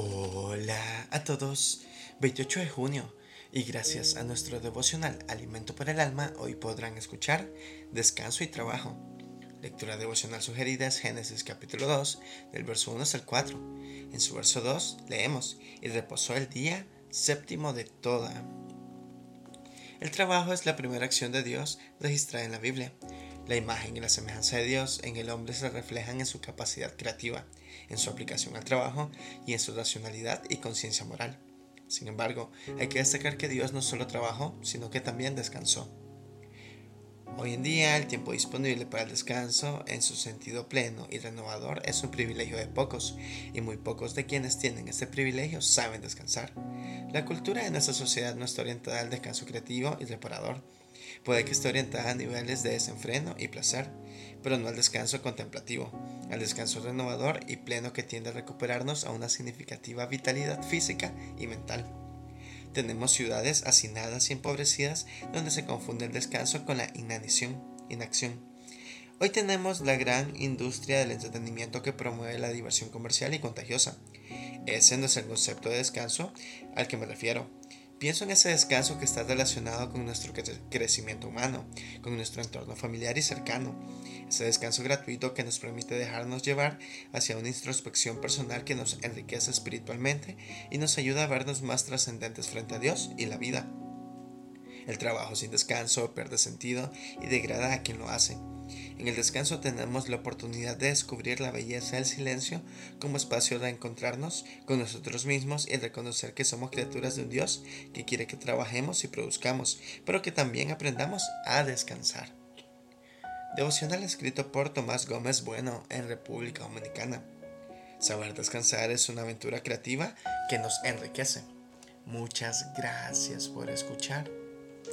Hola a todos, 28 de junio y gracias a nuestro devocional Alimento para el Alma hoy podrán escuchar Descanso y Trabajo. Lectura devocional sugerida es Génesis capítulo 2 del verso 1 hasta el 4. En su verso 2 leemos y reposó el día séptimo de toda. El trabajo es la primera acción de Dios registrada en la Biblia. La imagen y la semejanza de Dios en el hombre se reflejan en su capacidad creativa, en su aplicación al trabajo y en su racionalidad y conciencia moral. Sin embargo, hay que destacar que Dios no solo trabajó, sino que también descansó. Hoy en día el tiempo disponible para el descanso en su sentido pleno y renovador es un privilegio de pocos, y muy pocos de quienes tienen este privilegio saben descansar. La cultura de nuestra sociedad no está orientada al descanso creativo y reparador, Puede que esté orientada a niveles de desenfreno y placer, pero no al descanso contemplativo, al descanso renovador y pleno que tiende a recuperarnos a una significativa vitalidad física y mental. Tenemos ciudades hacinadas y empobrecidas donde se confunde el descanso con la inanición, inacción. Hoy tenemos la gran industria del entretenimiento que promueve la diversión comercial y contagiosa. Ese no es el concepto de descanso al que me refiero. Pienso en ese descanso que está relacionado con nuestro crecimiento humano, con nuestro entorno familiar y cercano. Ese descanso gratuito que nos permite dejarnos llevar hacia una introspección personal que nos enriquece espiritualmente y nos ayuda a vernos más trascendentes frente a Dios y la vida. El trabajo sin descanso pierde sentido y degrada a quien lo hace. En el descanso tenemos la oportunidad de descubrir la belleza del silencio como espacio de encontrarnos con nosotros mismos y reconocer que somos criaturas de un Dios que quiere que trabajemos y produzcamos, pero que también aprendamos a descansar. Devocional escrito por Tomás Gómez Bueno en República Dominicana. Saber descansar es una aventura creativa que nos enriquece. Muchas gracias por escuchar.